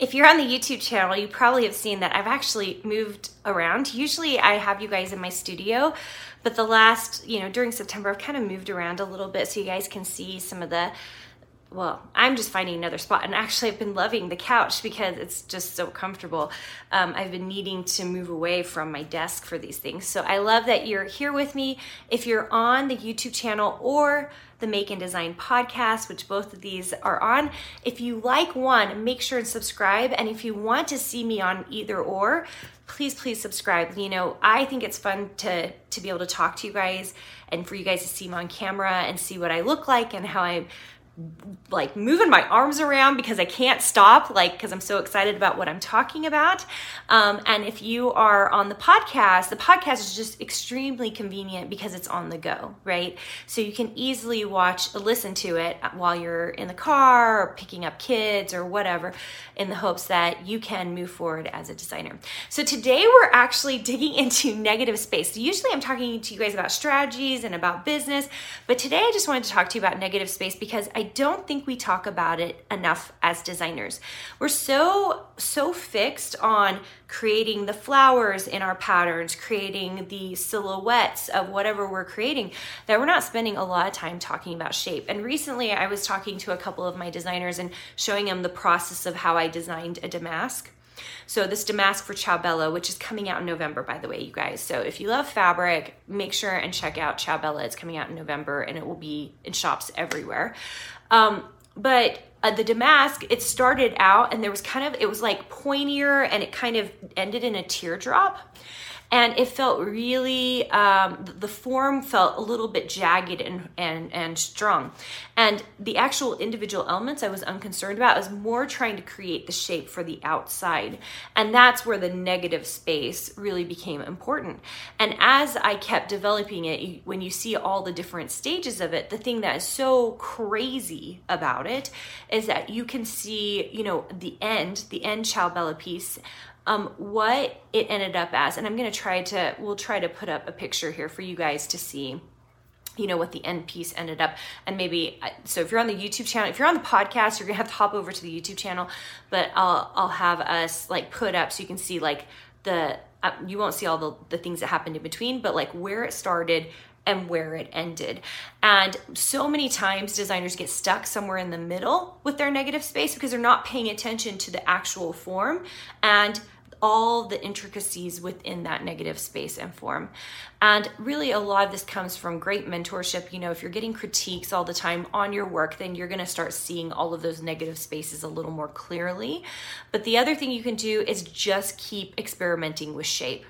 If you're on the YouTube channel, you probably have seen that I've actually moved around. Usually I have you guys in my studio, but the last, you know, during September, I've kind of moved around a little bit so you guys can see some of the well, I'm just finding another spot. And actually, I've been loving the couch because it's just so comfortable. Um, I've been needing to move away from my desk for these things. So I love that you're here with me. If you're on the YouTube channel or the Make and Design podcast, which both of these are on, if you like one, make sure and subscribe. And if you want to see me on either or, please please subscribe you know i think it's fun to to be able to talk to you guys and for you guys to see me on camera and see what i look like and how i like moving my arms around because I can't stop, like, because I'm so excited about what I'm talking about. Um, and if you are on the podcast, the podcast is just extremely convenient because it's on the go, right? So you can easily watch, listen to it while you're in the car or picking up kids or whatever in the hopes that you can move forward as a designer. So today we're actually digging into negative space. Usually I'm talking to you guys about strategies and about business, but today I just wanted to talk to you about negative space because I don't think we talk about it enough as designers. We're so, so fixed on creating the flowers in our patterns, creating the silhouettes of whatever we're creating, that we're not spending a lot of time talking about shape. And recently I was talking to a couple of my designers and showing them the process of how I designed a damask. So this damask for Ciao Bella, which is coming out in November, by the way, you guys. So if you love fabric, make sure and check out Ciao Bella. It's coming out in November and it will be in shops everywhere. Um, but uh, the damask, it started out and there was kind of, it was like pointier and it kind of ended in a teardrop and it felt really um, the form felt a little bit jagged and, and and strong. And the actual individual elements i was unconcerned about I was more trying to create the shape for the outside. And that's where the negative space really became important. And as i kept developing it when you see all the different stages of it the thing that is so crazy about it is that you can see you know the end the end ciao bella piece um, what it ended up as. And I'm going to try to, we'll try to put up a picture here for you guys to see you know what the end piece ended up and maybe so if you're on the youtube channel if you're on the podcast you're gonna have to hop over to the youtube channel but i'll i'll have us like put up so you can see like the uh, you won't see all the, the things that happened in between but like where it started and where it ended. And so many times designers get stuck somewhere in the middle with their negative space because they're not paying attention to the actual form and all the intricacies within that negative space and form. And really, a lot of this comes from great mentorship. You know, if you're getting critiques all the time on your work, then you're going to start seeing all of those negative spaces a little more clearly. But the other thing you can do is just keep experimenting with shape.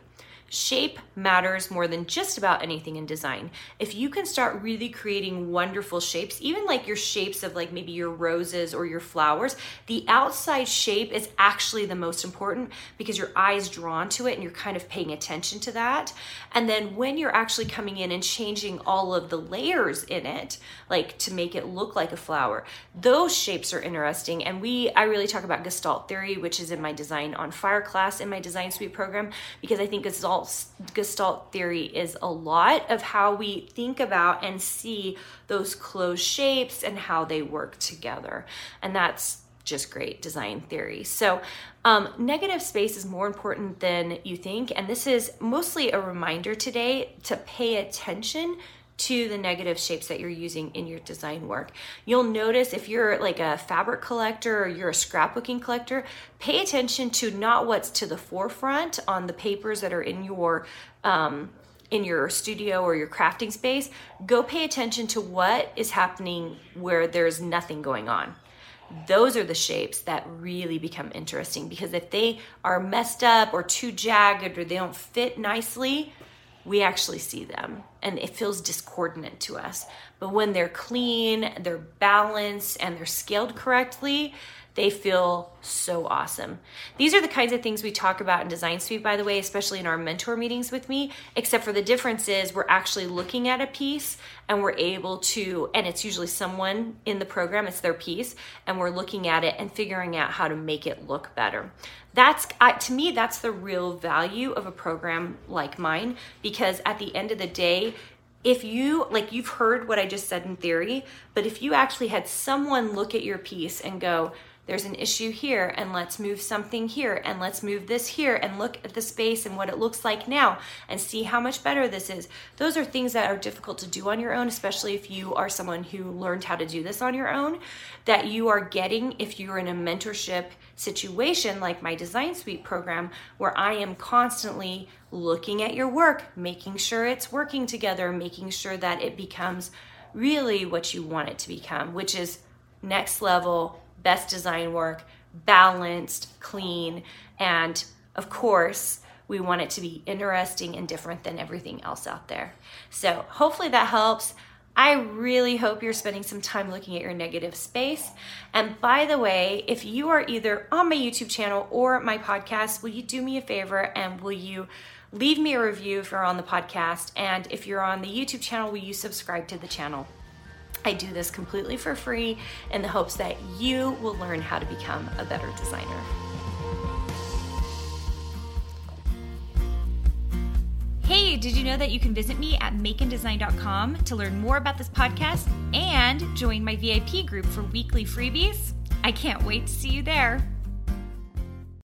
Shape matters more than just about anything in design. If you can start really creating wonderful shapes, even like your shapes of like maybe your roses or your flowers, the outside shape is actually the most important because your eye's drawn to it and you're kind of paying attention to that. And then when you're actually coming in and changing all of the layers in it, like to make it look like a flower, those shapes are interesting. And we, I really talk about Gestalt theory, which is in my design on fire class in my design suite program, because I think all Gestalt, Gestalt theory is a lot of how we think about and see those closed shapes and how they work together. And that's just great design theory. So, um, negative space is more important than you think. And this is mostly a reminder today to pay attention to the negative shapes that you're using in your design work. You'll notice if you're like a fabric collector or you're a scrapbooking collector, pay attention to not what's to the forefront on the papers that are in your um, in your studio or your crafting space. Go pay attention to what is happening where there's nothing going on those are the shapes that really become interesting because if they are messed up or too jagged or they don't fit nicely, we actually see them and it feels discordant to us. But when they're clean, they're balanced, and they're scaled correctly, they feel so awesome. These are the kinds of things we talk about in Design Suite, by the way, especially in our mentor meetings with me, except for the difference is we're actually looking at a piece and we're able to, and it's usually someone in the program, it's their piece, and we're looking at it and figuring out how to make it look better. That's, to me, that's the real value of a program like mine because at the end of the day, if you like you've heard what I just said in theory, but if you actually had someone look at your piece and go, there's an issue here and let's move something here and let's move this here and look at the space and what it looks like now and see how much better this is. Those are things that are difficult to do on your own, especially if you are someone who learned how to do this on your own, that you are getting if you're in a mentorship situation like my Design Suite program, where I am constantly looking at your work, making sure it's working together, making sure that it becomes really what you want it to become, which is next level best design work, balanced, clean, and of course, we want it to be interesting and different than everything else out there. So, hopefully, that helps. I really hope you're spending some time looking at your negative space. And by the way, if you are either on my YouTube channel or my podcast, will you do me a favor and will you leave me a review if you're on the podcast? And if you're on the YouTube channel, will you subscribe to the channel? I do this completely for free in the hopes that you will learn how to become a better designer. Hey, did you know that you can visit me at makeanddesign.com to learn more about this podcast and join my VIP group for weekly freebies? I can't wait to see you there.